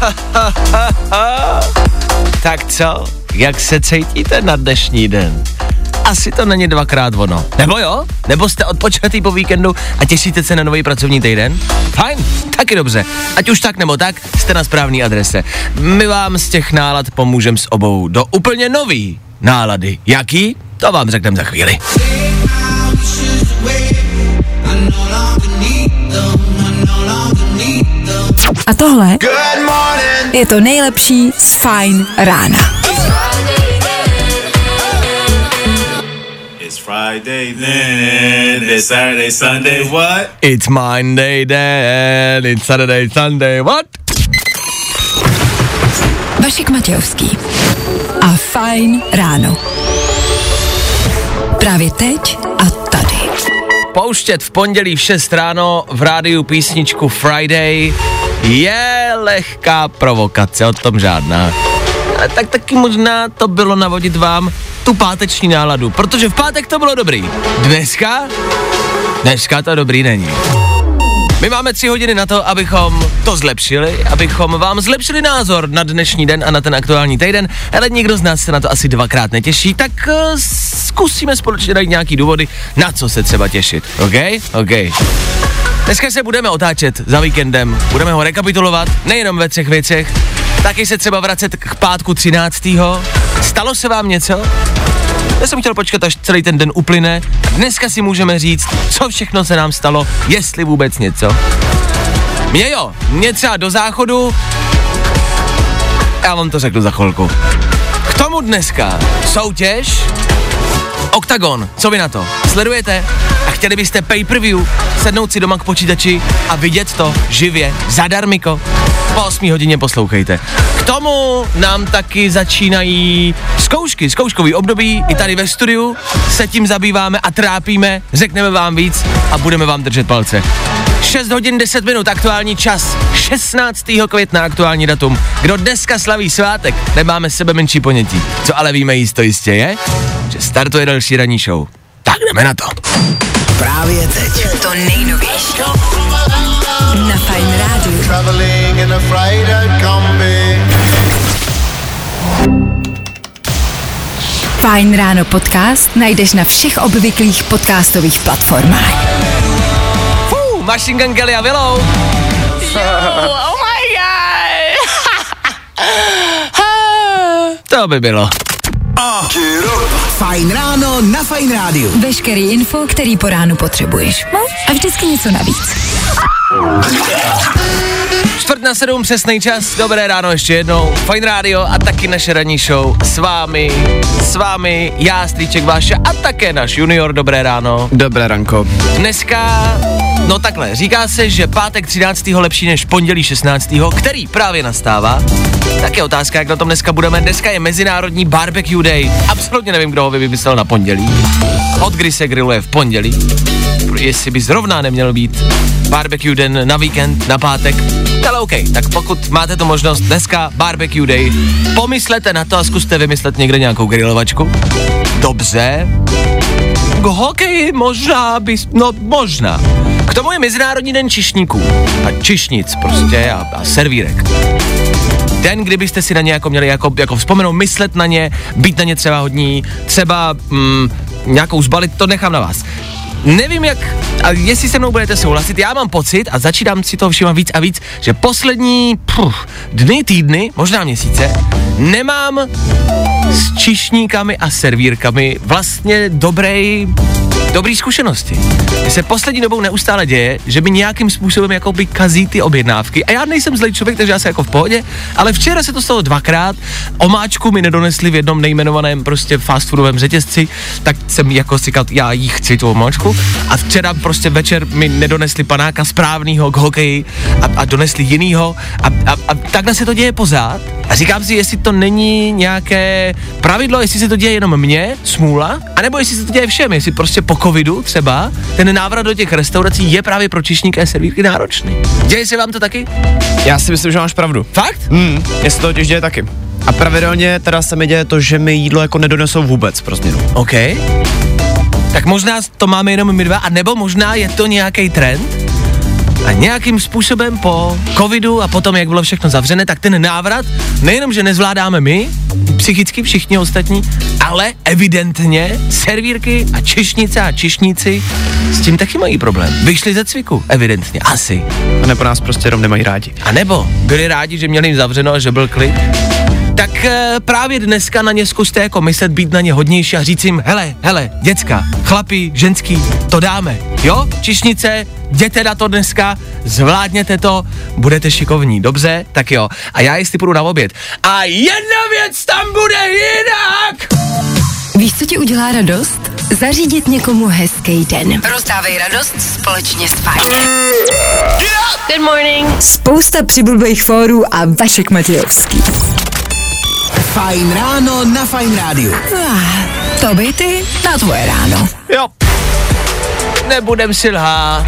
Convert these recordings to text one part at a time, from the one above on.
tak co? Jak se cítíte na dnešní den? Asi to není dvakrát ono. Nebo jo? Nebo jste odpočatý po víkendu a těšíte se na nový pracovní týden? Fajn, taky dobře. Ať už tak nebo tak, jste na správné adrese. My vám z těch nálad pomůžeme s obou do úplně nový nálady. Jaký? To vám řekneme za chvíli. A tohle je to nejlepší z Fajn rána. It's Friday then, it's Saturday, Sunday, what? It's Monday then, it's Saturday, Sunday, what? Vašek Matějovský. A Fajn ráno. Právě teď a tady. pouštět v pondělí v 6 ráno v rádiu písničku Friday je lehká provokace, o tom žádná. A tak taky možná to bylo navodit vám tu páteční náladu, protože v pátek to bylo dobrý. Dneska? Dneska to dobrý není. My máme tři hodiny na to, abychom to zlepšili, abychom vám zlepšili názor na dnešní den a na ten aktuální týden, ale nikdo z nás se na to asi dvakrát netěší, tak uh, zkusíme společně najít nějaký důvody, na co se třeba těšit. OK? OK. Dneska se budeme otáčet za víkendem, budeme ho rekapitulovat, nejenom ve třech věcech, taky se třeba vracet k pátku 13. Stalo se vám něco? Já jsem chtěl počkat, až celý ten den uplyne. Dneska si můžeme říct, co všechno se nám stalo, jestli vůbec něco. Mně jo, mě třeba do záchodu, já vám to řeknu za chvilku. K tomu dneska soutěž Octagon, co vy na to? Sledujete? A chtěli byste pay-per-view, sednout si doma k počítači a vidět to živě, zadarmiko? Po 8 hodině poslouchejte. K tomu nám taky začínají zkoušky, zkouškový období, i tady ve studiu se tím zabýváme a trápíme, řekneme vám víc a budeme vám držet palce. 6 hodin 10 minut, aktuální čas, 16. května, aktuální datum. Kdo dneska slaví svátek, nemáme sebe menší ponětí. Co ale víme jisto jistě je, startuje další ranní show. Tak jdeme na to. Právě teď. To nejnovější. Na Fajn rádiu. Traveling in a freighter combi. Fajn ráno podcast najdeš na všech obvyklých podcastových platformách. Fú, Machine Gun Kelly a Willow. Oh my god. To by bylo. Fajn ráno na Fajn rádiu. Veškerý info, který po ránu potřebuješ. No a vždycky něco navíc. Čtvrt na sedm, přesný čas, dobré ráno ještě jednou, Fine Radio a taky naše ranní show s vámi, s vámi, já, Strýček Váša a také náš junior, dobré ráno. Dobré ranko. Dneska, no takhle, říká se, že pátek 13. lepší než pondělí 16. který právě nastává. Tak je otázka, jak na tom dneska budeme. Dneska je Mezinárodní Barbecue Day. Absolutně nevím, kdo ho vymyslel na pondělí. Od kdy se grilluje v pondělí. Jestli by zrovna neměl být barbecue den na víkend, na pátek. Ale OK, tak pokud máte tu možnost dneska barbecue day, pomyslete na to a zkuste vymyslet někde nějakou grilovačku. Dobře, k hokeji možná bys, no možná. K tomu je Mezinárodní den čišníků a čišnic prostě a, a servírek. Den, kdybyste si na ně jako měli jako, jako vzpomenout, myslet na ně, být na ně třeba hodní, třeba mm, nějakou zbalit, to nechám na vás. Nevím jak, a jestli se mnou budete souhlasit, já mám pocit a začínám si toho všímat víc a víc, že poslední puf, dny, týdny, možná měsíce, nemám s čišníkami a servírkami vlastně dobrý, dobrý zkušenosti. Mně se poslední dobou neustále děje, že mi nějakým způsobem jako by kazí ty objednávky. A já nejsem zlej člověk, takže já jsem jako v pohodě, ale včera se to stalo dvakrát, omáčku mi nedonesli v jednom nejmenovaném prostě fast foodovém řetězci, tak jsem jako si říkal, já jí chci tu omáčku. A včera prostě večer mi nedonesli panáka správného k hokeji a, a donesli jinýho. A, a, a takhle se to děje pořád. A říkám si, jestli to není nějaké pravidlo, jestli se to děje jenom mně, smůla, anebo jestli se to děje všem, jestli prostě po covidu třeba ten návrat do těch restaurací je právě pro čišníky a servírky náročný. Děje se vám to taky? Já si myslím, že máš pravdu. Fakt? Hmm, mně se to totiž děje taky. A pravidelně teda se mi děje to, že mi jídlo jako nedonesou vůbec pro změnu. OK. Tak možná to máme jenom my dva, a nebo možná je to nějaký trend, a nějakým způsobem po covidu a potom, jak bylo všechno zavřené, tak ten návrat nejenom, že nezvládáme my, psychicky všichni ostatní, ale evidentně servírky a češnice a čišníci s tím taky mají problém. Vyšli ze cviku, evidentně, asi. A nebo nás prostě jenom nemají rádi. A nebo byli rádi, že měli zavřeno a že byl klid. Tak e, právě dneska na ně zkuste jako myslet, být na ně hodnější a říct jim, hele, hele, děcka, chlapi, ženský, to dáme, jo? Čišnice, jděte na to dneska, zvládněte to, budete šikovní, dobře? Tak jo. A já jestli půjdu na oběd. A jedna věc tam bude jinak! Víš, co ti udělá radost? Zařídit někomu hezký den. Rozdávej radost společně s Fajn. Good morning. Spousta přibulbých fórů a Vašek Matějovský. Fajn ráno na Fajn rádiu. Ah, to by ty na tvoje ráno. Jo. Nebudem si lhát.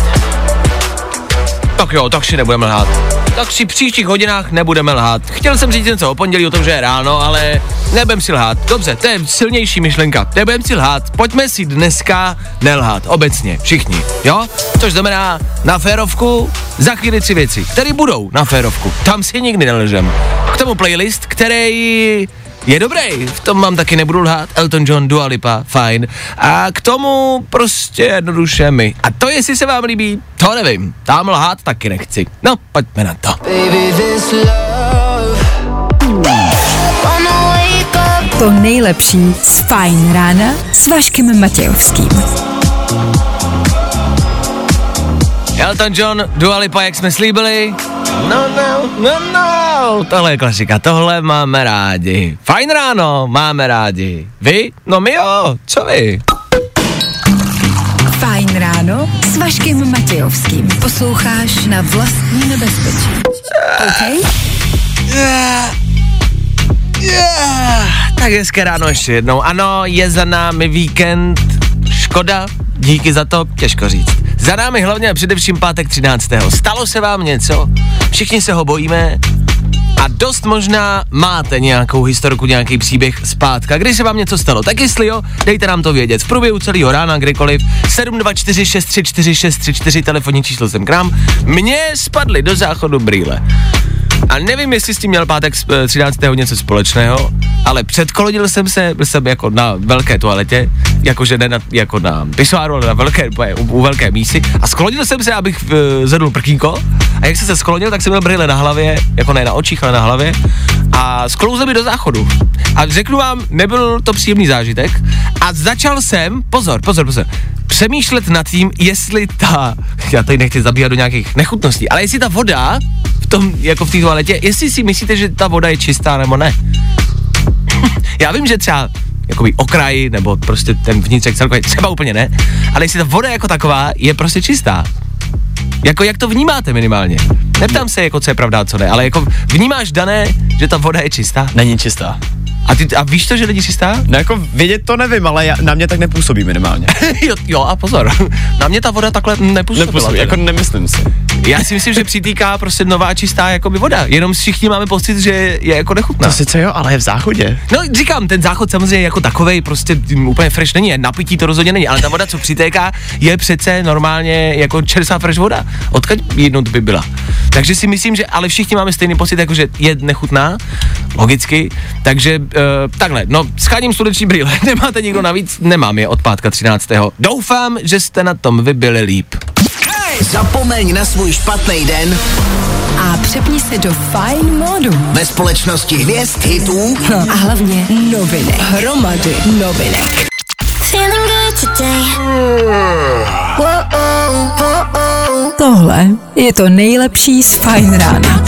Tak jo, tak si nebudeme lhát. Tak si příštích hodinách nebudeme lhát. Chtěl jsem říct něco o pondělí, o tom, že je ráno, ale nebudem si lhát. Dobře, to je silnější myšlenka. Nebudem si lhát. Pojďme si dneska nelhát. Obecně, všichni. Jo? Což znamená na férovku za chvíli tři věci, které budou na férovku. Tam si nikdy nelžem. K tomu playlist, který je dobrý, v tom mám taky nebudu lhát, Elton John, Dua Lipa, fajn. A k tomu prostě jednoduše my. A to, jestli se vám líbí, to nevím. Tam lhát taky nechci. No, pojďme na to. To nejlepší z Fajn rána s Vaškem Matějovským. Elton John, Dua Lipa, jak jsme slíbili. No, no, no, no, tohle je klasika, tohle máme rádi. Fajn ráno, máme rádi. Vy? No my jo, co vy? Fajn ráno s Vaškem Matějovským. Posloucháš na vlastní nebezpečí. OK? Yeah. Yeah. Tak hezké ráno ještě jednou. Ano, je za námi víkend. Škoda, díky za to, těžko říct. Za námi hlavně a především pátek 13. Stalo se vám něco? Všichni se ho bojíme? A dost možná máte nějakou historku, nějaký příběh zpátka. Kdy se vám něco stalo? Tak jestli jo, dejte nám to vědět. V průběhu celého rána, kdykoliv. 724 634 634 telefonní číslo jsem k nám. Mně spadly do záchodu brýle. A nevím, jestli s tím měl pátek z, eh, 13. něco společného, ale předkolodil jsem se, byl jsem jako na velké toaletě, jakože ne na, jako na pisoáru, ale na velké, u, u velké mísy a sklonil jsem se, abych uh, zvedl prkínko a jak jsem se sklonil, tak jsem měl brýle na hlavě, jako ne na očích, ale na hlavě a sklouzl mi do záchodu. A řeknu vám, nebyl to příjemný zážitek a začal jsem, pozor, pozor, pozor, přemýšlet nad tím, jestli ta, já tady nechci zabíhat do nějakých nechutností, ale jestli ta voda v tom, jako v té toaletě, jestli si myslíte, že ta voda je čistá nebo ne. já vím, že třeba jakoby okraj, nebo prostě ten vnitřek celkově, třeba úplně ne, ale jestli ta voda jako taková je prostě čistá. Jako jak to vnímáte minimálně? Neptám se, jako co je pravda a co ne, ale jako vnímáš dané, že ta voda je čistá? Není čistá. A, ty, a víš to, že lidi čistá? No jako vědět to nevím, ale já, na mě tak nepůsobí minimálně. jo, jo, a pozor, na mě ta voda takhle nepůsobila. Nepůsobí, teda. jako nemyslím si. Já si myslím, že přitýká prostě nová čistá jakoby voda, jenom všichni máme pocit, že je jako nechutná. To sice jo, ale je v záchodě. No říkám, ten záchod samozřejmě jako takovej prostě úplně fresh není, napití to rozhodně není, ale ta voda, co přitéká, je přece normálně jako čerstvá fresh voda. Odkud jednou by byla. Takže si myslím, že ale všichni máme stejný pocit, jako že je nechutná, logicky, takže uh, takhle, no scháním sluneční brýle, nemáte nikdo navíc, nemám je od pátka 13. Doufám, že jste na tom vy byli líp. Zapomeň na svůj špatný den A přepni se do Fajn módu. ve společnosti hvězd, hitů No a hlavně novinek. Hromady novinek. Feeling good today. Tohle je to nejlepší z Fajn rána.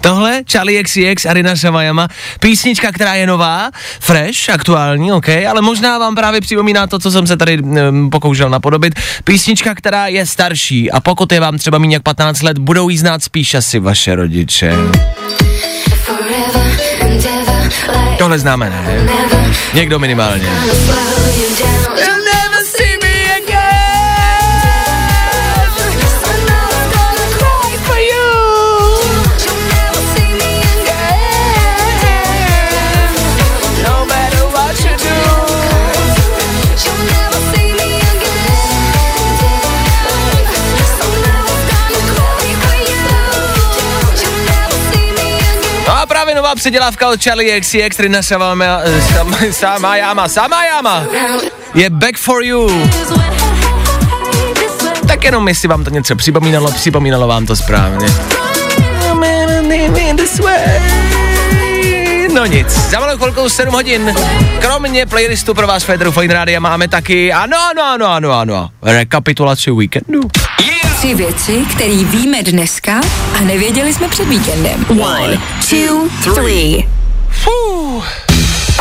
Tohle Charlie XCX a Rina Savajama, písnička, která je nová, fresh, aktuální, ok, ale možná vám právě připomíná to, co jsem se tady um, pokoušel napodobit. Písnička, která je starší a pokud je vám třeba méně jak 15 let, budou jí znát spíš asi vaše rodiče. Tohle známe, ne? Někdo minimálně. Nová předělávka od Charlie XCX, Rina Savama, sama, sama Yama, sama Yama, je Back for You. Tak jenom jestli vám to něco připomínalo, připomínalo vám to správně. No nic, za malou chvilkou 7 hodin. Kromě playlistu pro vás Federu Fine Radio máme taky, ano, ano, ano, ano, ano, rekapitulaci víkendu. Tři věci, které víme dneska a nevěděli jsme před víkendem. One, two, three. Fuh.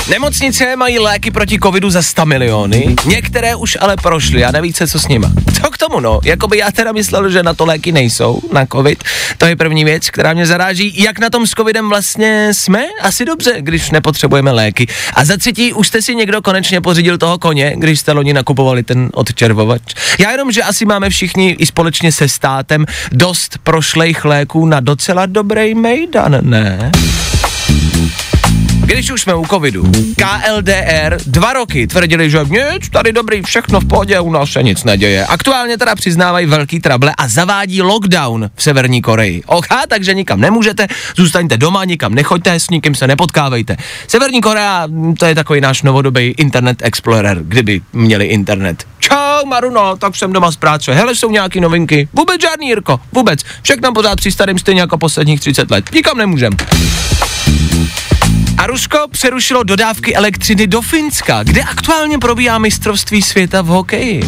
Nemocnice mají léky proti covidu za 100 miliony, některé už ale prošly a nevíce, co s nima. Co k tomu, no? Jakoby já teda myslel, že na to léky nejsou, na covid. To je první věc, která mě zaráží. Jak na tom s covidem vlastně jsme? Asi dobře, když nepotřebujeme léky. A za třetí, už jste si někdo konečně pořídil toho koně, když jste loni nakupovali ten odčervovač. Já jenom, že asi máme všichni i společně se státem dost prošlejch léků na docela dobrý mejdan, ne? Když už jsme u covidu, KLDR dva roky tvrdili, že nic, tady dobrý, všechno v pohodě, u nás se nic neděje. Aktuálně teda přiznávají velký trable a zavádí lockdown v Severní Koreji. OK, takže nikam nemůžete, zůstaňte doma, nikam nechoďte, s nikým se nepotkávejte. Severní Korea, to je takový náš novodobý Internet Explorer, kdyby měli internet. Čau, Maruno, tak jsem doma z práce. Hele, jsou nějaký novinky. Vůbec žádný, Jirko, vůbec. Všechno pořád při starým stejně jako posledních 30 let. Nikam nemůžem. A Rusko přerušilo dodávky elektřiny do Finska, kde aktuálně probíhá mistrovství světa v hokeji.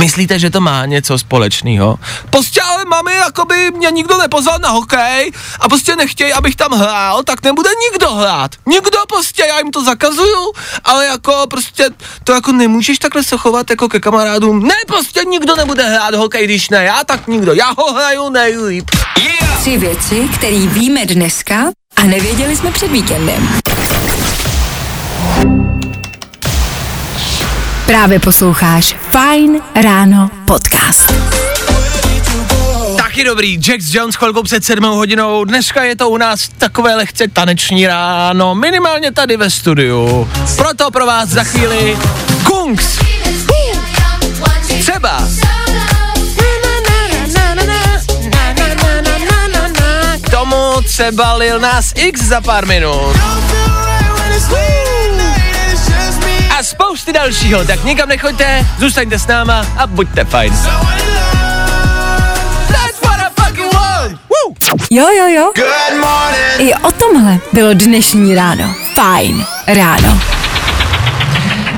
Myslíte, že to má něco společného? Prostě ale mami, jakoby mě nikdo nepozval na hokej a prostě nechtějí, abych tam hrál, tak nebude nikdo hrát. Nikdo prostě, já jim to zakazuju, ale jako prostě to jako nemůžeš takhle se chovat jako ke kamarádům. Ne, prostě nikdo nebude hrát hokej, když ne já, tak nikdo. Já ho hraju nejlíp. Yeah! Tři věci, které víme dneska a nevěděli jsme před víkendem. Právě posloucháš Fine Ráno podcast. Taky dobrý, Jax Jones chvilkou před sedmou hodinou. Dneska je to u nás takové lehce taneční ráno, minimálně tady ve studiu. Proto pro vás za chvíli Kungs. Třeba. Tomu třeba Lil Nas X za pár minut. A spousty dalšího, tak nikam nechoďte, zůstaňte s náma a buďte fajn. Jo, jo, jo. I o tomhle bylo dnešní ráno. Fajn ráno.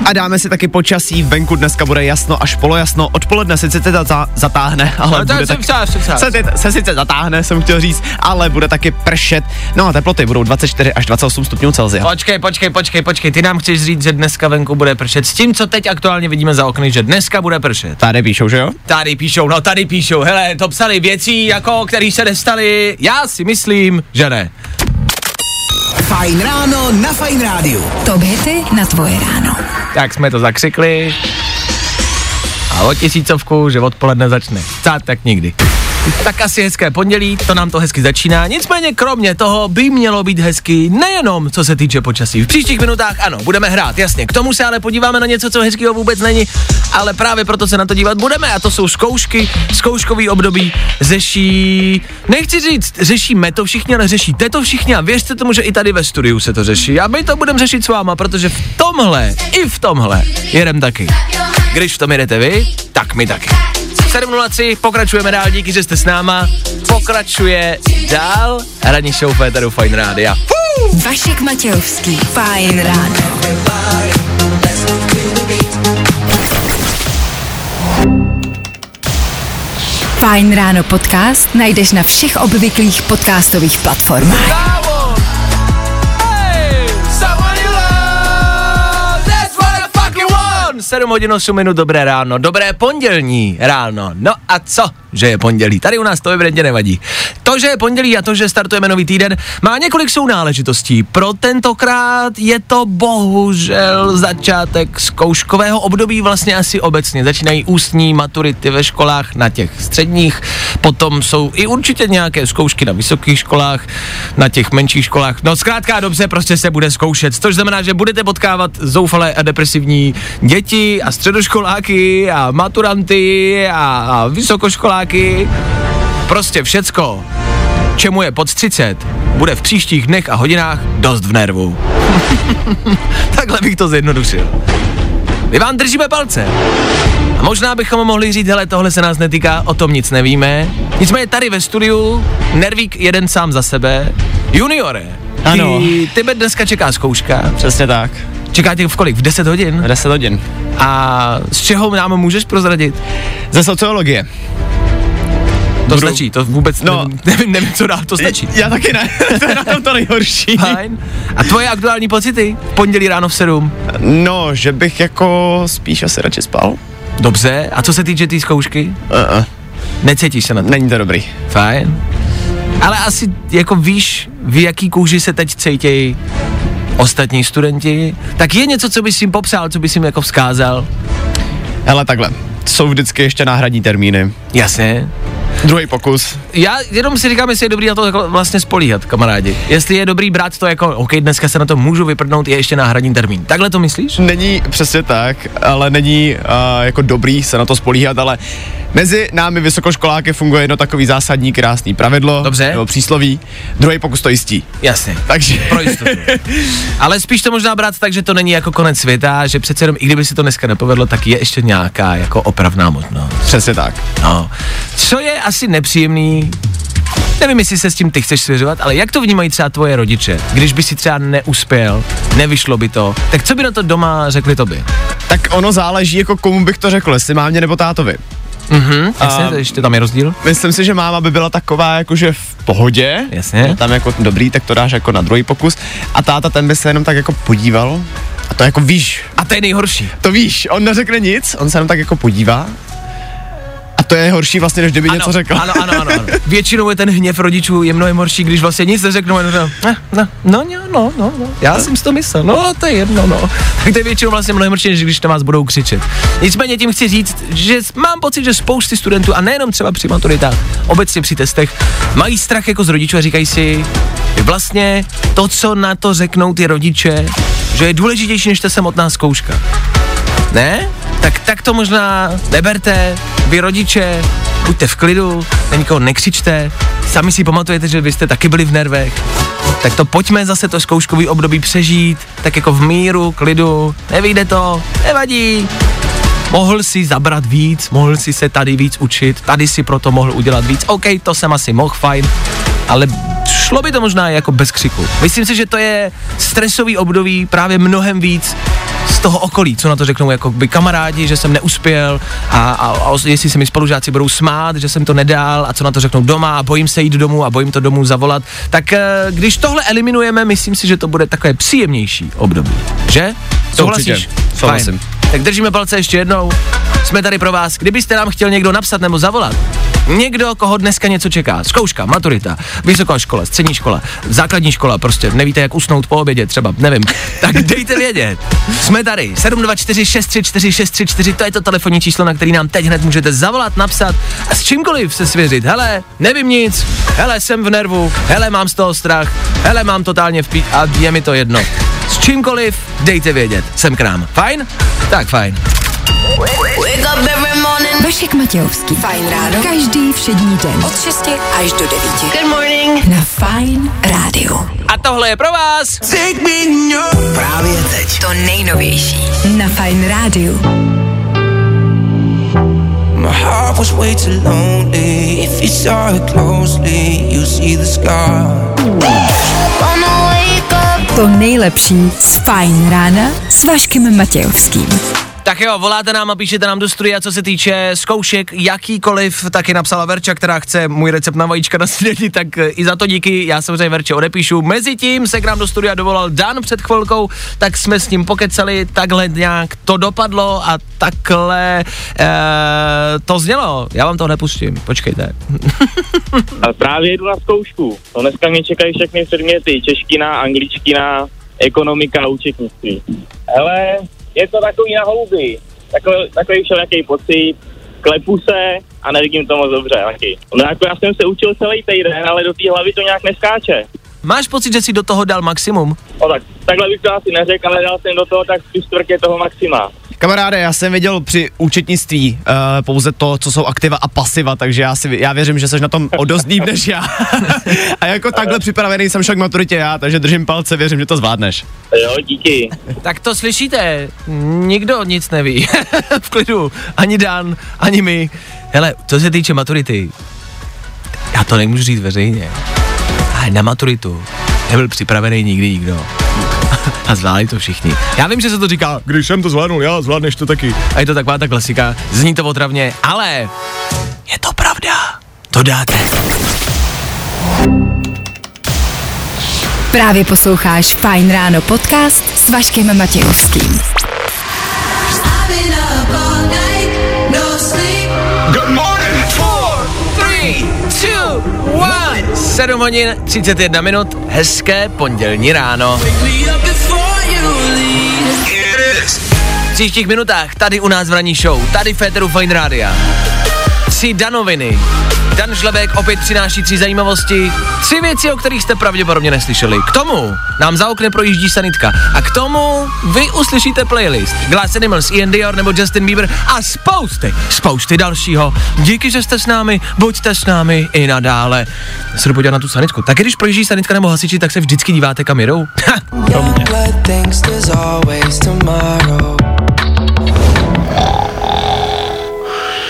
A dáme si taky počasí, venku dneska bude jasno až polojasno, odpoledne se sice za, zatáhne, ale No, bude tak, přál. se, ty- se sice zatáhne, jsem chtěl říct, ale bude taky pršet. No a teploty budou 24 až 28 stupňů Celsia. Počkej, počkej, počkej, počkej, ty nám chceš říct, že dneska venku bude pršet. S tím, co teď aktuálně vidíme za okny, že dneska bude pršet. Tady píšou, že jo? Tady píšou, no tady píšou, hele, to psali věcí, jako, které se nestaly, já si myslím, že ne. Fajn ráno na Fajn rádiu. Top hity na tvoje ráno. Tak jsme to zakřikli. A o tisícovku, že odpoledne začne. Cát tak nikdy. Tak asi hezké pondělí, to nám to hezky začíná. Nicméně kromě toho by mělo být hezky nejenom co se týče počasí. V příštích minutách ano, budeme hrát, jasně. K tomu se ale podíváme na něco, co hezkého vůbec není, ale právě proto se na to dívat budeme a to jsou zkoušky, zkouškový období řeší, nechci říct, řešíme to všichni, ale řešíte to všichni a věřte tomu, že i tady ve studiu se to řeší. A my to budeme řešit s váma, protože v tomhle, i v tomhle jedem taky. Když v tom jedete vy, tak my taky. 7.03, pokračujeme dál, díky, že jste s náma. Pokračuje dál ranní show Féteru Fine Rádia. Vašek Matějovský. Fajn ráno. Fajn ráno podcast najdeš na všech obvyklých podcastových platformách. 7 hodin 8 minut, dobré ráno, dobré pondělní ráno. No a co, že je pondělí? Tady u nás to evidentně nevadí. To, že je pondělí a to, že startujeme nový týden, má několik sounáležitostí. Pro tentokrát je to bohužel začátek zkouškového období vlastně asi obecně. Začínají ústní maturity ve školách na těch středních, potom jsou i určitě nějaké zkoušky na vysokých školách, na těch menších školách. No zkrátka dobře, prostě se bude zkoušet, což znamená, že budete potkávat zoufalé a depresivní děti a středoškoláky a maturanty a, a vysokoškoláky. Prostě všecko, čemu je pod 30, bude v příštích dnech a hodinách dost v nervu. Takhle bych to zjednodušil. My vám držíme palce. A možná bychom mohli říct, hele, tohle se nás netýká, o tom nic nevíme. Nicméně tady ve studiu, Nervík jeden sám za sebe, juniore, ty, Ano. tebe dneska čeká zkouška. Přesně tak. Čeká tě v kolik? V 10 hodin? 10 hodin. A z čeho nám můžeš prozradit? Ze sociologie. To Budu- stačí, to vůbec No. nevím, nevím, co dál, to stačí. Já taky ne, to je na tom to nejhorší. Fajn. A tvoje aktuální pocity? V pondělí ráno v 7. No, že bych jako spíš asi radši spal. Dobře. A co se týče té tý zkoušky? Uh-uh. Necítíš se na to? Není to dobrý. Fajn. Ale asi jako víš, v jaký kůži se teď cítějí ostatní studenti, tak je něco, co bys jim popsal, co bys jim jako vzkázal? Hele, takhle. Jsou vždycky ještě náhradní termíny. Jasně. Druhý pokus. Já jenom si říkám, jestli je dobrý na to jako vlastně spolíhat, kamarádi. Jestli je dobrý brát to jako, OK, dneska se na to můžu vyprdnout, je ještě náhradní termín. Takhle to myslíš? Není přesně tak, ale není uh, jako dobrý se na to spolíhat, ale mezi námi vysokoškoláky funguje jedno takový zásadní krásný pravidlo. Dobře. Nebo přísloví. Druhý pokus to jistí. Jasně. Takže Pro jistotu. Ale spíš to možná brát tak, že to není jako konec světa, že přece jenom, i kdyby si to dneska nepovedlo, tak je ještě nějaká jako opravná možnost. přesně tak. No. Co je asi nepříjemný, nevím, jestli se s tím ty chceš svěřovat, ale jak to vnímají třeba tvoje rodiče? Když by si třeba neuspěl, nevyšlo by to, tak co by na to doma řekli tobě? Tak ono záleží, jako komu bych to řekl, jestli mámě nebo tátovi. Mhm, jasně, A- ještě tam je rozdíl. Myslím si, že máma by byla taková jakože v pohodě. Jasně. Tam jako dobrý, tak to dáš jako na druhý pokus. A táta ten by se jenom tak jako podíval. A to jako víš, A to je nejhorší. to víš, on neřekne nic, on se jenom tak jako podívá. To je horší vlastně, než kdyby něco řekl. Ano, ano, ano, ano. Většinou je ten hněv rodičů je mnohem horší, když vlastně nic neřeknou, jenom ne, ne, no, no, no, no, no, já jsem si to myslel, no, to je jedno, no. Tak to je většinou vlastně mnohem horší, než když na vás budou křičet. Nicméně tím chci říct, že mám pocit, že spousty studentů, a nejenom třeba při maturitách, obecně při testech, mají strach jako z rodičů a říkají si, že vlastně to, co na to řeknou ty rodiče, že je důležitější než ta samotná zkouška. Ne? Tak, tak to možná neberte, vy rodiče, buďte v klidu, na nikoho nekřičte, sami si pamatujete, že vy jste taky byli v nervech, tak to pojďme zase to zkouškový období přežít, tak jako v míru, klidu, nevyjde to, nevadí, mohl si zabrat víc, mohl si se tady víc učit, tady si proto mohl udělat víc, OK, to jsem asi mohl, fajn, ale šlo by to možná jako bez křiku. Myslím si, že to je stresový období právě mnohem víc toho okolí, co na to řeknou jako by kamarádi, že jsem neuspěl a, a, a jestli se mi spolužáci budou smát, že jsem to nedal a co na to řeknou doma a bojím se jít domů a bojím to domů zavolat, tak eh, když tohle eliminujeme, myslím si, že to bude takové příjemnější období, že? Souhlasíš? souhlasím. Tak držíme palce ještě jednou. Jsme tady pro vás. Kdybyste nám chtěl někdo napsat nebo zavolat, někdo, koho dneska něco čeká, zkouška, maturita, vysoká škola, střední škola, základní škola, prostě nevíte, jak usnout po obědě, třeba, nevím, tak dejte vědět. Jsme tady, 724 634 634, to je to telefonní číslo, na který nám teď hned můžete zavolat, napsat a s čímkoliv se svěřit. Hele, nevím nic, hele, jsem v nervu, hele, mám z toho strach, hele, mám totálně v pí- a je mi to jedno. S čímkoliv dejte vědět, jsem k nám. Fajn? Tak fajn. Wake up every morning. Vašek Matějovský. Fajn ráno. Každý všední den. Od 6 až do 9. Good morning. Na Fajn rádiu. A tohle je pro vás. Právě teď. To nejnovější. Na Fajn rádiu. My heart was way too lonely. If you saw it closely, you see the scar. Wanna wake up. To nejlepší z Fajn rána s Vaškem Matějovským. Tak jo, voláte nám a píšete nám do studia, co se týče zkoušek, jakýkoliv, taky napsala Verča, která chce můj recept na vajíčka na snídani, tak eh, i za to díky, já samozřejmě Verče odepíšu. Mezitím se k nám do studia dovolal Dan před chvilkou, tak jsme s ním pokecali, takhle nějak to dopadlo a takhle eh, to znělo. Já vám to nepustím, počkejte. A právě jdu na zkoušku. No dneska mě čekají všechny předměty, čeština, angličtina, ekonomika, účetnictví. Ale je to takový na houby, takový, takový všelijaký pocit, klepu se a nevidím to moc dobře taky. No jako já jsem se učil celý týden, ale do té hlavy to nějak neskáče. Máš pocit, že jsi do toho dal maximum? No tak, takhle bych to asi neřekl, ale dal jsem do toho tak tři čtvrtě toho maxima. Kamaráde, já jsem viděl při účetnictví uh, pouze to, co jsou aktiva a pasiva, takže já, si, já věřím, že jsi na tom o dost líp než já. a jako takhle připravený jsem však maturitě já, takže držím palce, věřím, že to zvládneš. Jo, díky. Tak to slyšíte, nikdo nic neví. v klidu, ani Dan, ani my. Hele, co se týče maturity, já to nemůžu říct veřejně, ale na maturitu nebyl připravený nikdy nikdo. A zvládli to všichni. Já vím, že se to říká, když jsem to zvládnul, já zvládneš to taky. A je to taková ta klasika, zní to otravně, ale je to pravda. To dáte. Právě posloucháš Fine Ráno podcast s Vaškem Matějovským. Good morning. Four, Three, two, one. 7 hodin, 31 minut, hezké pondělní ráno. V příštích minutách tady u nás v ranní show, tady Féteru Fine Rádia. Tři danoviny. Dan Žlebek opět přináší tři zajímavosti, tři věci, o kterých jste pravděpodobně neslyšeli. K tomu nám za oknem projíždí sanitka a k tomu vy uslyšíte playlist Glass Animals, Ian Dior nebo Justin Bieber a spousty, spousty dalšího. Díky, že jste s námi, buďte s námi i nadále. Se podívat na tu sanitku. Tak když projíždí sanitka nebo hasiči, tak se vždycky díváte kam jedou.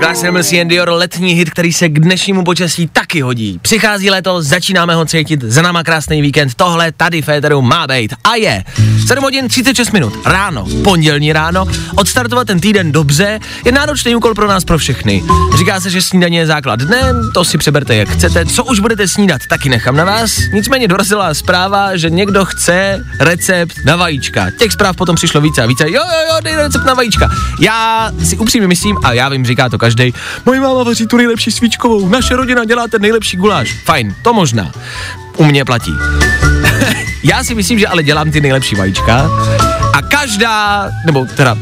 Glass Animals Ian Dior, letní hit, který se k dnešnímu počasí taky hodí. Přichází léto, začínáme ho cítit, za náma krásný víkend, tohle tady Féteru má být. A je 7 hodin 36 minut, ráno, pondělní ráno, odstartovat ten týden dobře je náročný úkol pro nás pro všechny. Říká se, že snídaně je základ dne, to si přeberte jak chcete, co už budete snídat, taky nechám na vás. Nicméně dorazila zpráva, že někdo chce recept na vajíčka. Těch zpráv potom přišlo více a více. Jo, jo, jo, dej recept na vajíčka. Já si upřímně myslím, a já vím, říká to každý, moje máma vaří tu nejlepší svíčkovou, naše rodina dělá ten nejlepší guláš. Fajn, to možná. U mě platí. já si myslím, že ale dělám ty nejlepší vajíčka a každá, nebo teda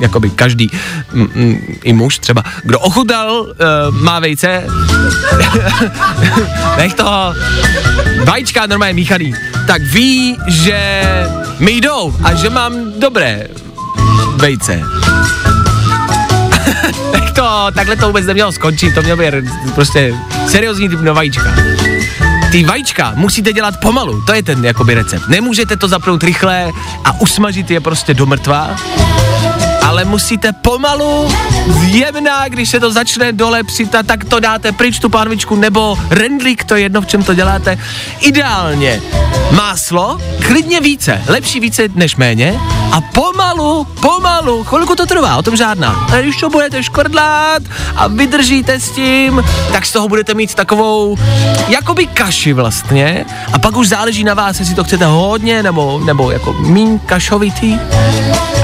jakoby každý, mm, mm, i muž třeba, kdo ochutal, uh, má vejce, nech toho, vajíčka normálně míchaný, tak ví, že mi jdou a že mám dobré vejce. To, takhle to vůbec nemělo skončit, to mělo být prostě seriózní typ na vajíčka. Ty vajíčka musíte dělat pomalu, to je ten jakoby recept. Nemůžete to zapnout rychle a usmažit je prostě do mrtva, ale musíte pomalu, jemná, když se to začne dole přitat, tak to dáte pryč tu pánvičku, nebo rendlík, to je jedno, v čem to děláte. Ideálně máslo, klidně více, lepší více než méně a pomalu, pomalu, chvilku to trvá, o tom žádná. A když to budete škrdlat a vydržíte s tím, tak z toho budete mít takovou jakoby kaši vlastně a pak už záleží na vás, jestli to chcete hodně nebo, nebo jako míň kašovitý,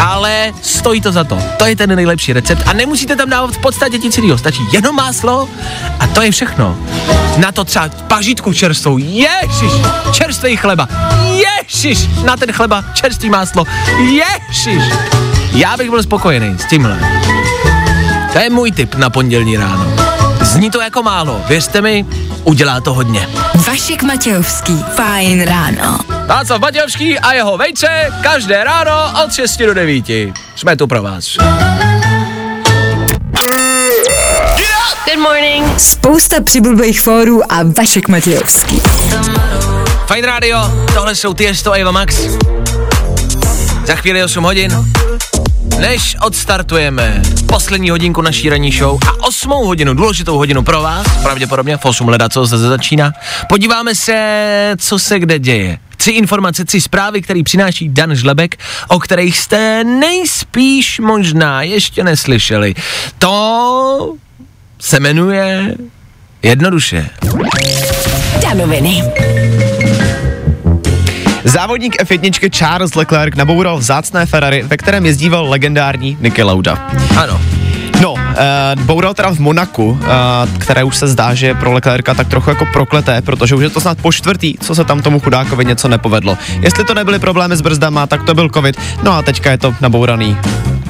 ale stojí to za to. To je ten nejlepší recept a nemusíte tam dávat v podstatě nic jiného, stačí jenom máslo a to je všechno. Na to třeba pažitku čerstvou, ježiš, čerstvý chleba, ježiš, na ten chleba čerstvý máslo, ježiš. Já bych byl spokojený s tímhle. To je můj tip na pondělní ráno. Zní to jako málo, věřte mi, udělá to hodně. Vašek Matějovský, Fine ráno. Václav Matějovský a jeho vejce každé ráno od 6 do 9. Jsme tu pro vás. Good morning. Spousta přibulbých fórů a Vašek Matějovský. Fajn rádio, tohle jsou Tiesto a Eva Max. Za chvíli 8 hodin. Než odstartujeme poslední hodinku naší ranní show a osmou hodinu, důležitou hodinu pro vás, pravděpodobně v 8 leda, co se začíná, podíváme se, co se kde děje. Tři informace, tři zprávy, které přináší Dan Žlebek, o kterých jste nejspíš možná ještě neslyšeli. To se jmenuje jednoduše. Danoviny. Závodník F1 Charles Leclerc naboural vzácné Ferrari, ve kterém jezdíval legendární Niki Lauda. Ano. No, uh, boural teda v Monaku, uh, které už se zdá, že je pro Leclerca tak trochu jako prokleté, protože už je to snad po čtvrtý, co se tam tomu chudákovi něco nepovedlo. Jestli to nebyly problémy s brzdama, tak to byl covid, no a teďka je to nabouraný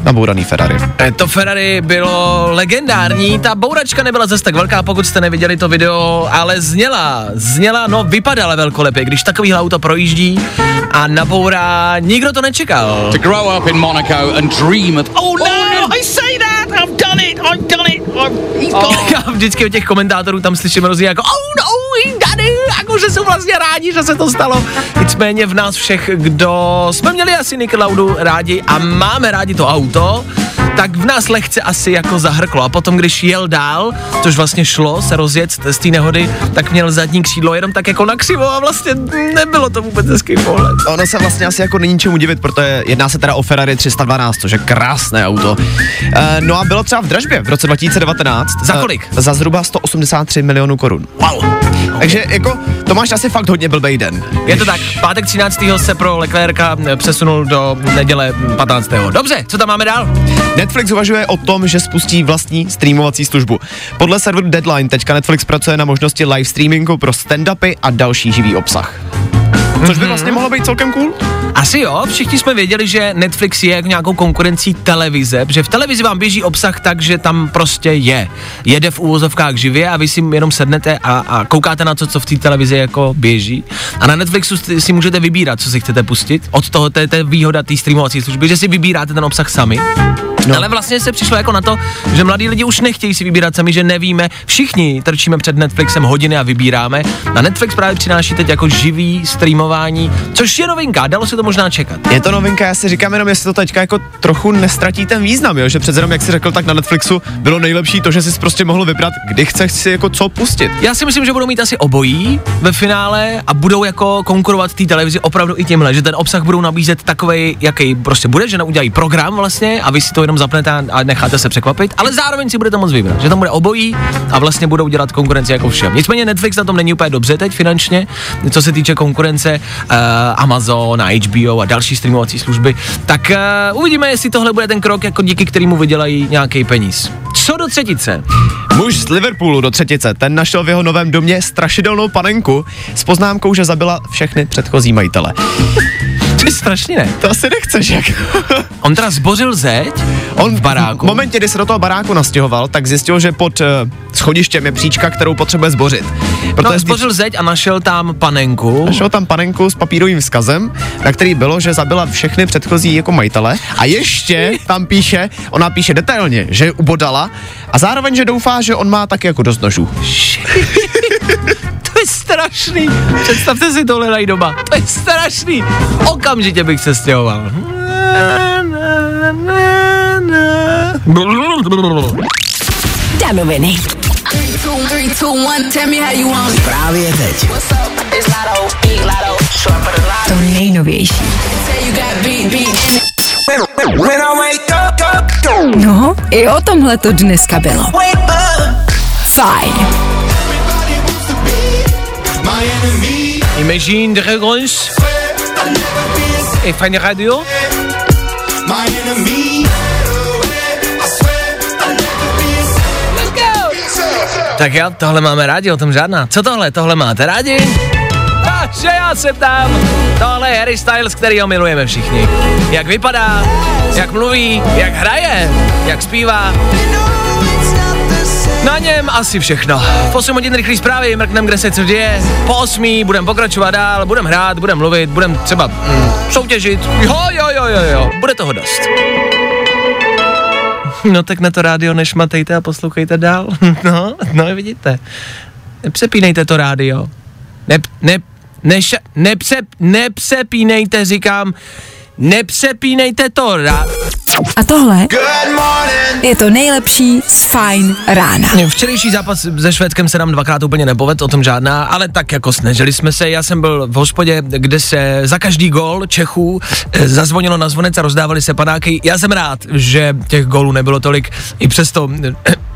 nabouraný Ferrari. To Ferrari bylo legendární, ta bouračka nebyla zase tak velká, pokud jste neviděli to video, ale zněla, zněla, no vypadala velkolepě, když takový auto projíždí a nabourá, nikdo to nečekal. To grow up in Monaco and dream of. Oh no, I say that, I've done it, I've done it, I've, he's gone. Já vždycky od těch komentátorů tam slyším hrozně jako, oh no, jako že jsou vlastně rádi, že se to stalo. Nicméně v nás všech, kdo jsme měli asi Nick Laudu rádi a máme rádi to auto, tak v nás lehce asi jako zahrklo. A potom, když jel dál, což vlastně šlo se rozjet z té nehody, tak měl zadní křídlo jenom tak jako na křivo a vlastně nebylo to vůbec hezký pohled. Ono se vlastně asi jako není čemu divit, protože jedná se teda o Ferrari 312, což je krásné auto. E, no a bylo třeba v dražbě v roce 2019. Za kolik? E, za zhruba 183 milionů korun. Wow. Takže jako to máš asi fakt hodně blbej den. Je to tak, pátek 13. se pro Leclerca přesunul do neděle 15. Dobře, co tam máme dál? Netflix uvažuje o tom, že spustí vlastní streamovací službu. Podle serveru Deadline teďka Netflix pracuje na možnosti live streamingu pro stand-upy a další živý obsah. Což by vlastně mohlo být celkem cool. Asi jo, všichni jsme věděli, že Netflix je jak nějakou konkurencí televize, že v televizi vám běží obsah tak, že tam prostě je. Jede v úvozovkách živě a vy si jenom sednete a, a koukáte na to, co v té televizi jako běží. A na Netflixu si můžete vybírat, co si chcete pustit. Od toho to je, to je výhoda té streamovací služby, že si vybíráte ten obsah sami. No. Ale vlastně se přišlo jako na to, že mladí lidi už nechtějí si vybírat sami, že nevíme. Všichni trčíme před Netflixem hodiny a vybíráme. A Netflix právě přináší teď jako živý streamování, což je novinka, dalo se to možná čekat. Je to novinka, já si říkám jenom, jestli to teďka jako trochu nestratí ten význam, jo? že přece jenom, jak jsi řekl, tak na Netflixu bylo nejlepší to, že jsi prostě mohl vybrat, kdy chceš si jako co pustit. Já si myslím, že budou mít asi obojí ve finále a budou jako konkurovat té televizi opravdu i tímhle, že ten obsah budou nabízet takový, jaký prostě bude, že udělají program vlastně a vy si to jenom zapnete a necháte se překvapit, ale zároveň si budete moc vybrat, že tam bude obojí a vlastně budou dělat konkurenci jako všem. Nicméně Netflix na tom není úplně dobře teď finančně, co se týče konkurence uh, Amazon a HBO a další streamovací služby, tak uh, uvidíme, jestli tohle bude ten krok, jako díky kterému vydělají nějaký peníz. Co do třetice? Muž z Liverpoolu do třetice, ten našel v jeho novém domě strašidelnou panenku s poznámkou, že zabila všechny předchozí majitele. To je strašně ne. To asi nechceš, jak. On teda zbořil zeď On v baráku. V momentě, kdy se do toho baráku nastěhoval, tak zjistil, že pod uh, schodištěm je příčka, kterou potřebuje zbořit. No, zbořil zeď a našel tam panenku. Našel tam panenku s papírovým vzkazem, na který bylo, že zabila všechny předchozí jako majitele. A ještě tam píše, ona píše detailně, že je ubodala a zároveň, že doufá, že on má taky jako dost nožů. Je strašný. Představte si tohle na doma. To je strašný. Okamžitě bych se stěhoval. Danoviny. Právě teď. To nejnovější. No, i o tomhle to dneska bylo. Fajn. Imagine Dragons. Et Fine Radio. Tak jo, tohle máme rádi, o tom žádná. Co tohle? Tohle máte rádi? Takže já se ptám, tohle je Harry Styles, který ho milujeme všichni. Jak vypadá, jak mluví, jak hraje, jak zpívá. Na něm asi všechno. V 8 hodin rychlý zprávy, mrknem, kde se co děje. Po 8 budeme pokračovat dál, budeme hrát, budeme mluvit, budeme třeba mm, soutěžit. Jo, jo, jo, jo, jo, bude toho dost. No tak na to rádio nešmatejte a poslouchejte dál. No, no vidíte. Nepřepínejte to rádio. Ne, ne, neša, nepře, nepřepínejte, říkám. Nepřepínejte to. Ra- A tohle je to nejlepší z Fine rána. Včerejší zápas se Švédskem se nám dvakrát úplně nepovedl, o tom žádná, ale tak jako snažili jsme se. Já jsem byl v hospodě, kde se za každý gol Čechů eh, zazvonilo na zvonec a rozdávali se panáky. Já jsem rád, že těch gólů nebylo tolik, i přesto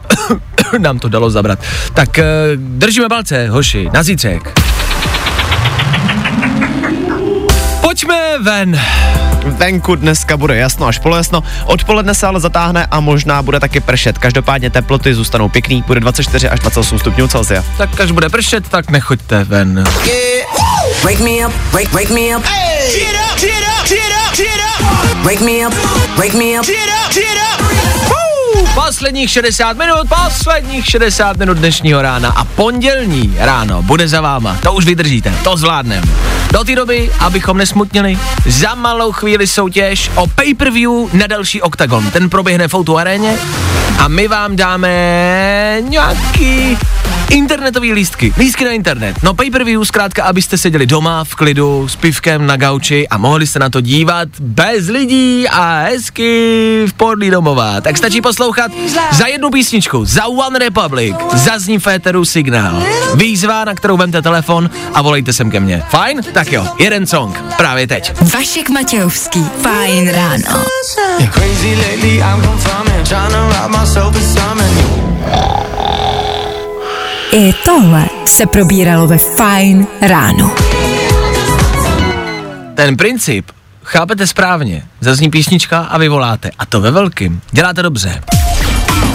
nám to dalo zabrat. Tak eh, držíme palce, hoši, na zítřek. Pojďme ven. Venku dneska bude jasno až polojasno, odpoledne se ale zatáhne a možná bude taky pršet. Každopádně teploty zůstanou pěkný, bude 24 až 28 stupňů Celsia. Tak až bude pršet, tak nechoďte ven. Wake me up, wake, wake me up. Get up, get up, get up, get up. Wake me up, wake me up. Get up, get up. Posledních 60 minut, posledních 60 minut dnešního rána a pondělní ráno bude za váma. To už vydržíte, to zvládneme. Do té doby, abychom nesmutnili, za malou chvíli soutěž o pay-per-view na další OKTAGON. Ten proběhne v Outu aréně a my vám dáme nějaký internetový lístky, lístky na internet. No pay-per-view zkrátka, abyste seděli doma v klidu s pivkem na gauči a mohli se na to dívat bez lidí a hezky v podlí domova. Tak stačí poslouchat za jednu písničku, za One Republic, zazní Féteru signál. Výzva, na kterou vemte telefon a volejte sem ke mně. Fajn? Tak jo, jeden song, právě teď. Vašek Matějovský, Fajn ráno. Crazy I tohle se probíralo ve Fajn ráno. Ten princip chápete správně. Zazní písnička a vy voláte. A to ve velkým. Děláte dobře.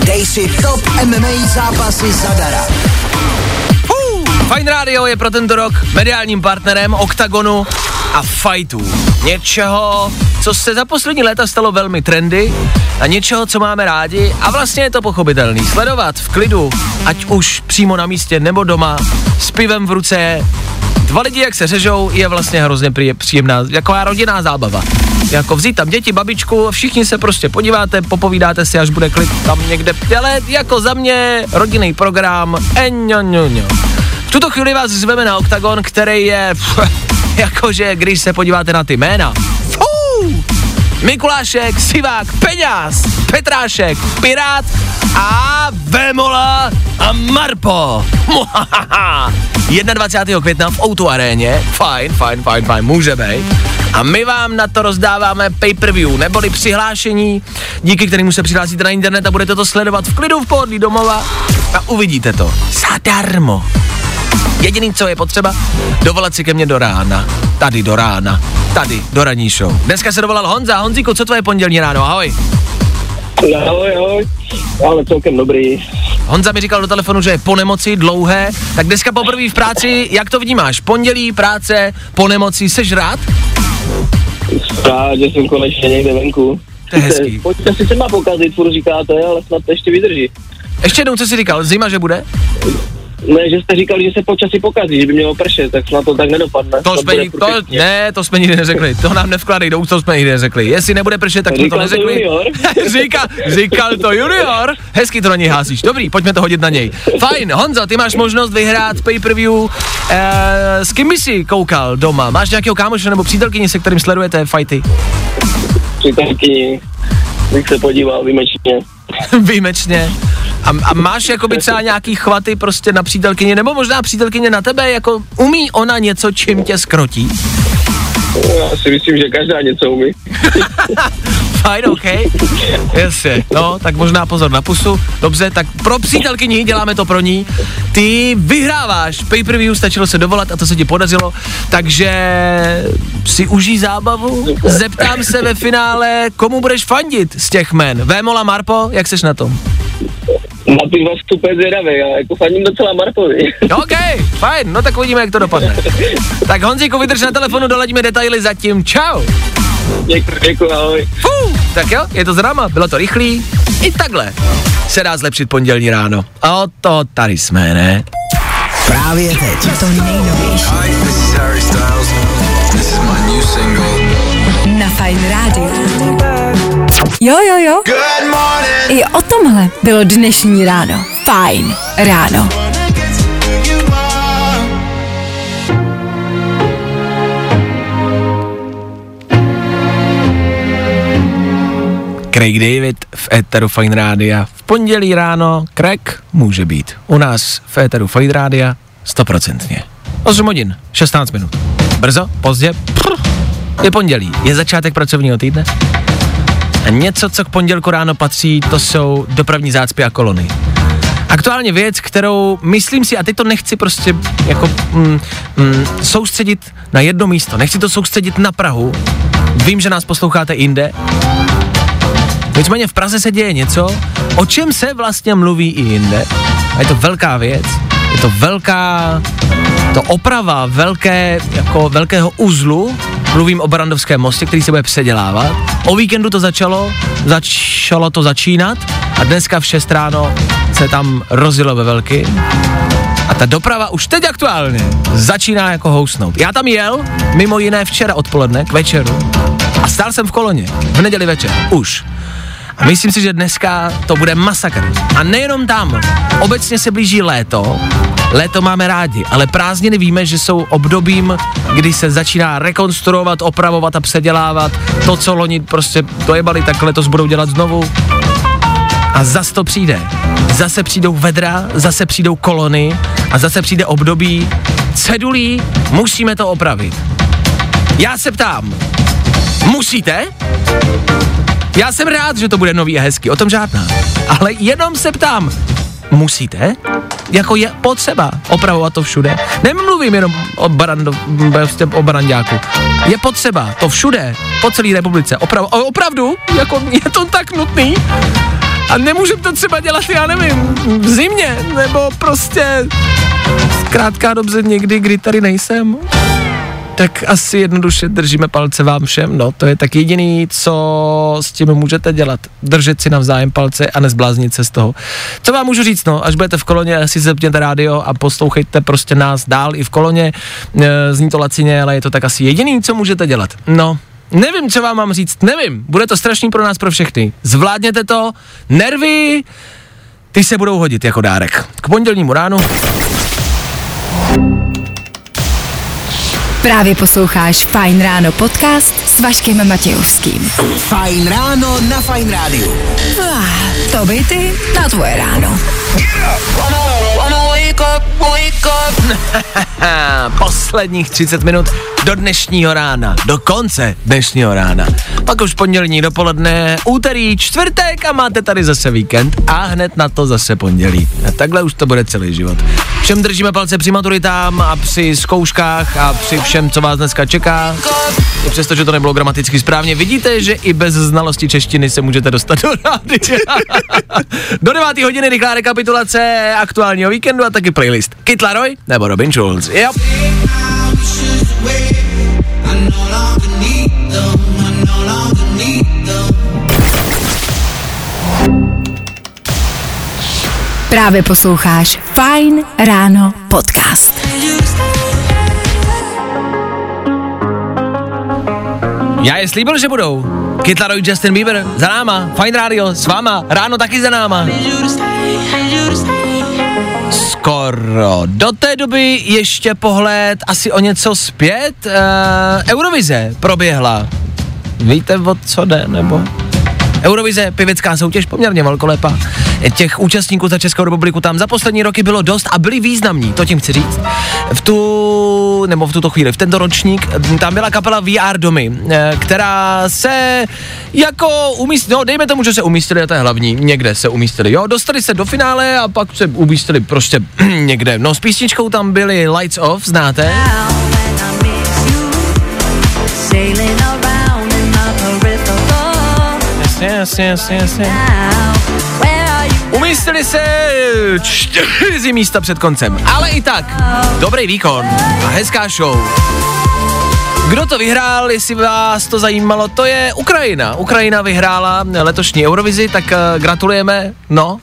Dej si top MMA zápasy zadara. Fine Radio je pro tento rok mediálním partnerem OKTAGONu a fightů. Něčeho, co se za poslední léta stalo velmi trendy a něčeho, co máme rádi a vlastně je to pochopitelný. Sledovat v klidu, ať už přímo na místě nebo doma, s pivem v ruce, dva lidi, jak se řežou, je vlastně hrozně příjemná, taková rodinná zábava. Jako vzít tam děti, babičku, všichni se prostě podíváte, popovídáte si, až bude klid tam někde, ale jako za mě rodinný program, enňoňoňo. V tuto chvíli vás zveme na OKTAGON, který je, pff, jakože když se podíváte na ty jména, fuu, Mikulášek, Sivák, Peňáz, Petrášek, Pirát a Vémola a Marpo. Muhahaha. 21. května v Outu aréně, fajn, fajn, fajn, fajn, může být. A my vám na to rozdáváme pay-per-view, neboli přihlášení, díky kterému se přihlásíte na internet a budete to sledovat v klidu v pohodlí domova a uvidíte to zadarmo. Jediný, co je potřeba, dovolat si ke mně do rána. Tady do rána. Tady, do ranní show. Dneska se dovolal Honza. Honzíku, co tvoje pondělní ráno? Ahoj. Ahoj, ahoj. Ale celkem dobrý. Honza mi říkal do telefonu, že je po nemoci dlouhé, tak dneska poprvé v práci, jak to vnímáš? Pondělí, práce, po nemoci, seš rád? Rád, že jsem konečně někde venku. To je hezký. Pojďte si se má pokazit, furt říkáte, ale snad to ještě vydrží. Ještě jednou, co jsi říkal? Zima, že bude? Ne, že jste říkali, že se počasí pokazí, že by mělo pršet, tak snad to tak nedopadne. To Snad jsme, to, ne, to jsme nikdy neřekli. To nám nevkládej do úst, to jsme nikdy neřekli. Jestli nebude pršet, tak jsme to Říkal to neřekli. junior. Říká, říkal to junior. Hezky to na něj házíš. Dobrý, pojďme to hodit na něj. Fajn, Honzo, ty máš možnost vyhrát pay-per-view. Eh, s kým bys si koukal doma? Máš nějakého kámoše nebo přítelkyni, se kterým sledujete fighty? Přítelkyni, bych se podíval výjimečně. Výjimečně. A, a máš jakoby třeba nějaký chvaty prostě na přítelkyni, nebo možná přítelkyně na tebe, jako umí ona něco, čím tě skrotí? Já si myslím, že každá něco umí. Fajn, OK. Jasně, no, tak možná pozor na pusu. Dobře, tak pro přítelkyni děláme to pro ní. Ty vyhráváš pay-per-view, stačilo se dovolat a to se ti podařilo, takže si užij zábavu. Zeptám se ve finále, komu budeš fandit z těch men. Vémola Marpo, jak seš na tom? Na ty vás super zvědavý, já jako faním docela Marpovi. OK, fajn, no tak uvidíme, jak to dopadne. Tak Honzíku, vydrž na telefonu, doladíme detaily zatím. Čau. Děkuji, děkuji, ahoj. Fů, tak jo, je to z náma, bylo to rychlý. I takhle se dá zlepšit pondělní ráno. A o to tady jsme, ne? Právě teď. To nejnovější Hi, this is Harry Styles. This is my new single. na Fajn rádiu. Jo, jo, jo. Good morning. I o tomhle bylo dnešní ráno. Fajn ráno. Craig David v Eteru Fine Rádia. V pondělí ráno Craig může být. U nás v Eteru Fine Rádia stoprocentně. 8 hodin, 16 minut. Brzo, pozdě, prr, je pondělí, je začátek pracovního týdne. Něco, co k pondělku ráno patří, to jsou dopravní zácpy a kolony. Aktuálně věc, kterou myslím si, a teď to nechci prostě jako mm, mm, soustředit na jedno místo, nechci to soustředit na Prahu, vím, že nás posloucháte jinde, Nicméně v Praze se děje něco, o čem se vlastně mluví i jinde. A je to velká věc, to velká, to oprava velké, jako velkého uzlu, mluvím o Barandovském mostě, který se bude předělávat. O víkendu to začalo, začalo to začínat a dneska v 6 ráno se tam rozjelo ve velky. A ta doprava už teď aktuálně začíná jako housnout. Já tam jel, mimo jiné včera odpoledne, k večeru, a stál jsem v koloně, v neděli večer, už. A myslím si, že dneska to bude masakr. A nejenom tam. Obecně se blíží léto. Léto máme rádi, ale prázdniny víme, že jsou obdobím, kdy se začíná rekonstruovat, opravovat a předělávat. To, co loni prostě dojebali, tak letos budou dělat znovu. A zas to přijde. Zase přijdou vedra, zase přijdou kolony a zase přijde období cedulí, musíme to opravit. Já se ptám, musíte? Já jsem rád, že to bude nový a hezký, o tom žádná. Ale jenom se ptám, musíte? Jako je potřeba opravovat to všude. Nemluvím jenom o, barando, prostě o barandáku. Je potřeba to všude, po celé republice. Oprav, opravdu? Jako je to tak nutný? A nemůžeme to třeba dělat, já nevím, v zimě, nebo prostě zkrátka dobře někdy, kdy tady nejsem tak asi jednoduše držíme palce vám všem, no, to je tak jediný, co s tím můžete dělat. Držet si navzájem palce a nezbláznit se z toho. Co vám můžu říct, no, až budete v koloně, si zepněte rádio a poslouchejte prostě nás dál i v koloně, e, zní to lacině, ale je to tak asi jediný, co můžete dělat. No, Nevím, co vám mám říct, nevím. Bude to strašný pro nás, pro všechny. Zvládněte to, nervy, ty se budou hodit jako dárek. K pondělnímu ránu. Právě posloucháš Fine Ráno podcast s Vaškem Matějovským. Fajn ráno na Fajn rádiu. Ah, to by ty na tvoje ráno. Posledních 30 minut do dnešního rána, do konce dnešního rána. Pak už pondělní dopoledne, úterý, čtvrtek a máte tady zase víkend a hned na to zase pondělí. A takhle už to bude celý život. Všem držíme palce při maturitám a při zkouškách a při všem, co vás dneska čeká. I přesto, že to nebylo gramaticky správně, vidíte, že i bez znalosti češtiny se můžete dostat do rádia. do 9. hodiny rychlá rekapitulace aktuálního víkendu a taky playlist. Kit Laroi nebo Robin Schulz. Jo. Právě posloucháš Fine Ráno podcast. Já je slíbil, že budou. Kit Laroi, Justin Bieber, za náma, Fine Radio, s váma, ráno taky za náma. Skoro. Do té doby ještě pohled asi o něco zpět. Uh, Eurovize proběhla. Víte, o co jde, nebo? Eurovize, pěvecká soutěž, poměrně velkolepá. Těch účastníků za Českou republiku tam za poslední roky bylo dost a byli významní, to tím chci říct. V tu, nebo v tuto chvíli, v tento ročník, tam byla kapela VR Domy, eh, která se jako umístila, no dejme tomu, že se umístili, to je hlavní, někde se umístili, jo, dostali se do finále a pak se umístili prostě někde. No s písničkou tam byly Lights Off, znáte? Jasně. Umístili se čtyři místa před koncem, ale i tak, dobrý výkon a hezká show. Kdo to vyhrál, jestli vás to zajímalo, to je Ukrajina. Ukrajina vyhrála letošní Eurovizi, tak uh, gratulujeme, no. Uh,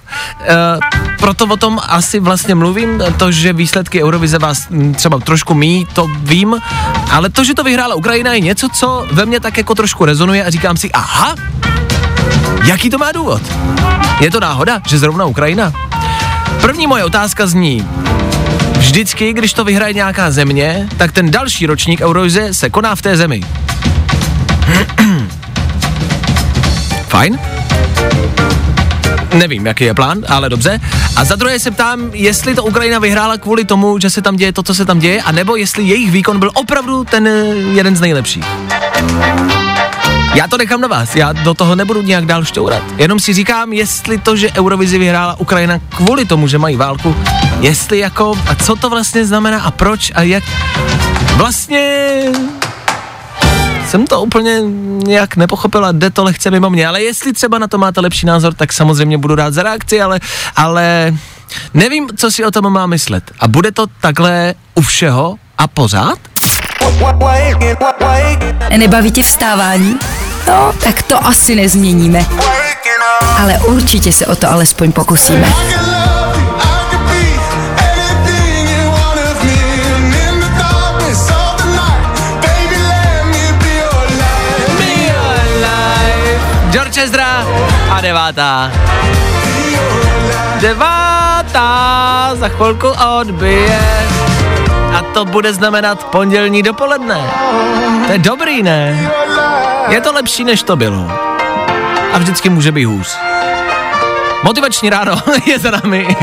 proto o tom asi vlastně mluvím, to, že výsledky Eurovize vás m, třeba trošku mí, to vím, ale to, že to vyhrála Ukrajina je něco, co ve mně tak jako trošku rezonuje a říkám si, aha, jaký to má důvod? Je to náhoda, že zrovna Ukrajina? První moje otázka zní, vždycky, když to vyhraje nějaká země, tak ten další ročník Eurovize se koná v té zemi. Fajn? Nevím, jaký je plán, ale dobře. A za druhé se ptám, jestli to Ukrajina vyhrála kvůli tomu, že se tam děje to, co se tam děje, anebo jestli jejich výkon byl opravdu ten eh, jeden z nejlepších. Já to nechám na vás, já do toho nebudu nějak dál šťourat. Jenom si říkám, jestli to, že Eurovizi vyhrála Ukrajina kvůli tomu, že mají válku, jestli jako, a co to vlastně znamená a proč a jak. Vlastně jsem to úplně nějak nepochopila, jde to lehce mimo mě, ale jestli třeba na to máte lepší názor, tak samozřejmě budu rád za reakci, ale, ale nevím, co si o tom má myslet. A bude to takhle u všeho a pořád? Nebaví tě vstávání? No, tak to asi nezměníme. Ale určitě se o to alespoň pokusíme. George Ezra a devátá. Devátá za chvilku odbije. A to bude znamenat pondělní dopoledne. To je dobrý, ne? Je to lepší, než to bylo. A vždycky může být hůř. Motivační ráno je za námi.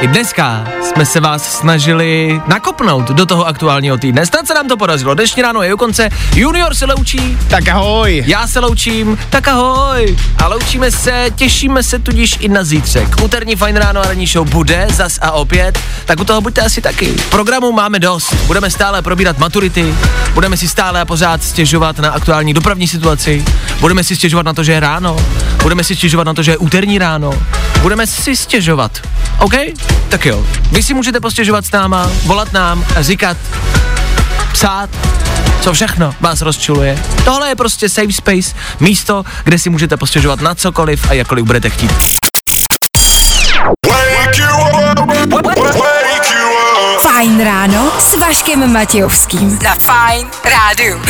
I dneska jsme se vás snažili nakopnout do toho aktuálního týdne. Snad se nám to podařilo. Dnešní ráno je u konce. Junior se loučí. Tak ahoj. Já se loučím. Tak ahoj. A loučíme se, těšíme se tudíž i na zítřek. Úterní fajn ráno a ranní show bude zas a opět. Tak u toho buďte asi taky. Programu máme dost. Budeme stále probírat maturity. Budeme si stále a pořád stěžovat na aktuální dopravní situaci. Budeme si stěžovat na to, že je ráno. Budeme si stěžovat na to, že je úterní ráno. Budeme si stěžovat. OK? Tak jo. Vy si můžete postěžovat s náma, volat nám a říkat, psát, co všechno vás rozčuluje. Tohle je prostě safe space, místo, kde si můžete postěžovat na cokoliv a jakkoliv budete chtít. Fajn ráno s Vaškem Matějovským. Na Fajn rádu.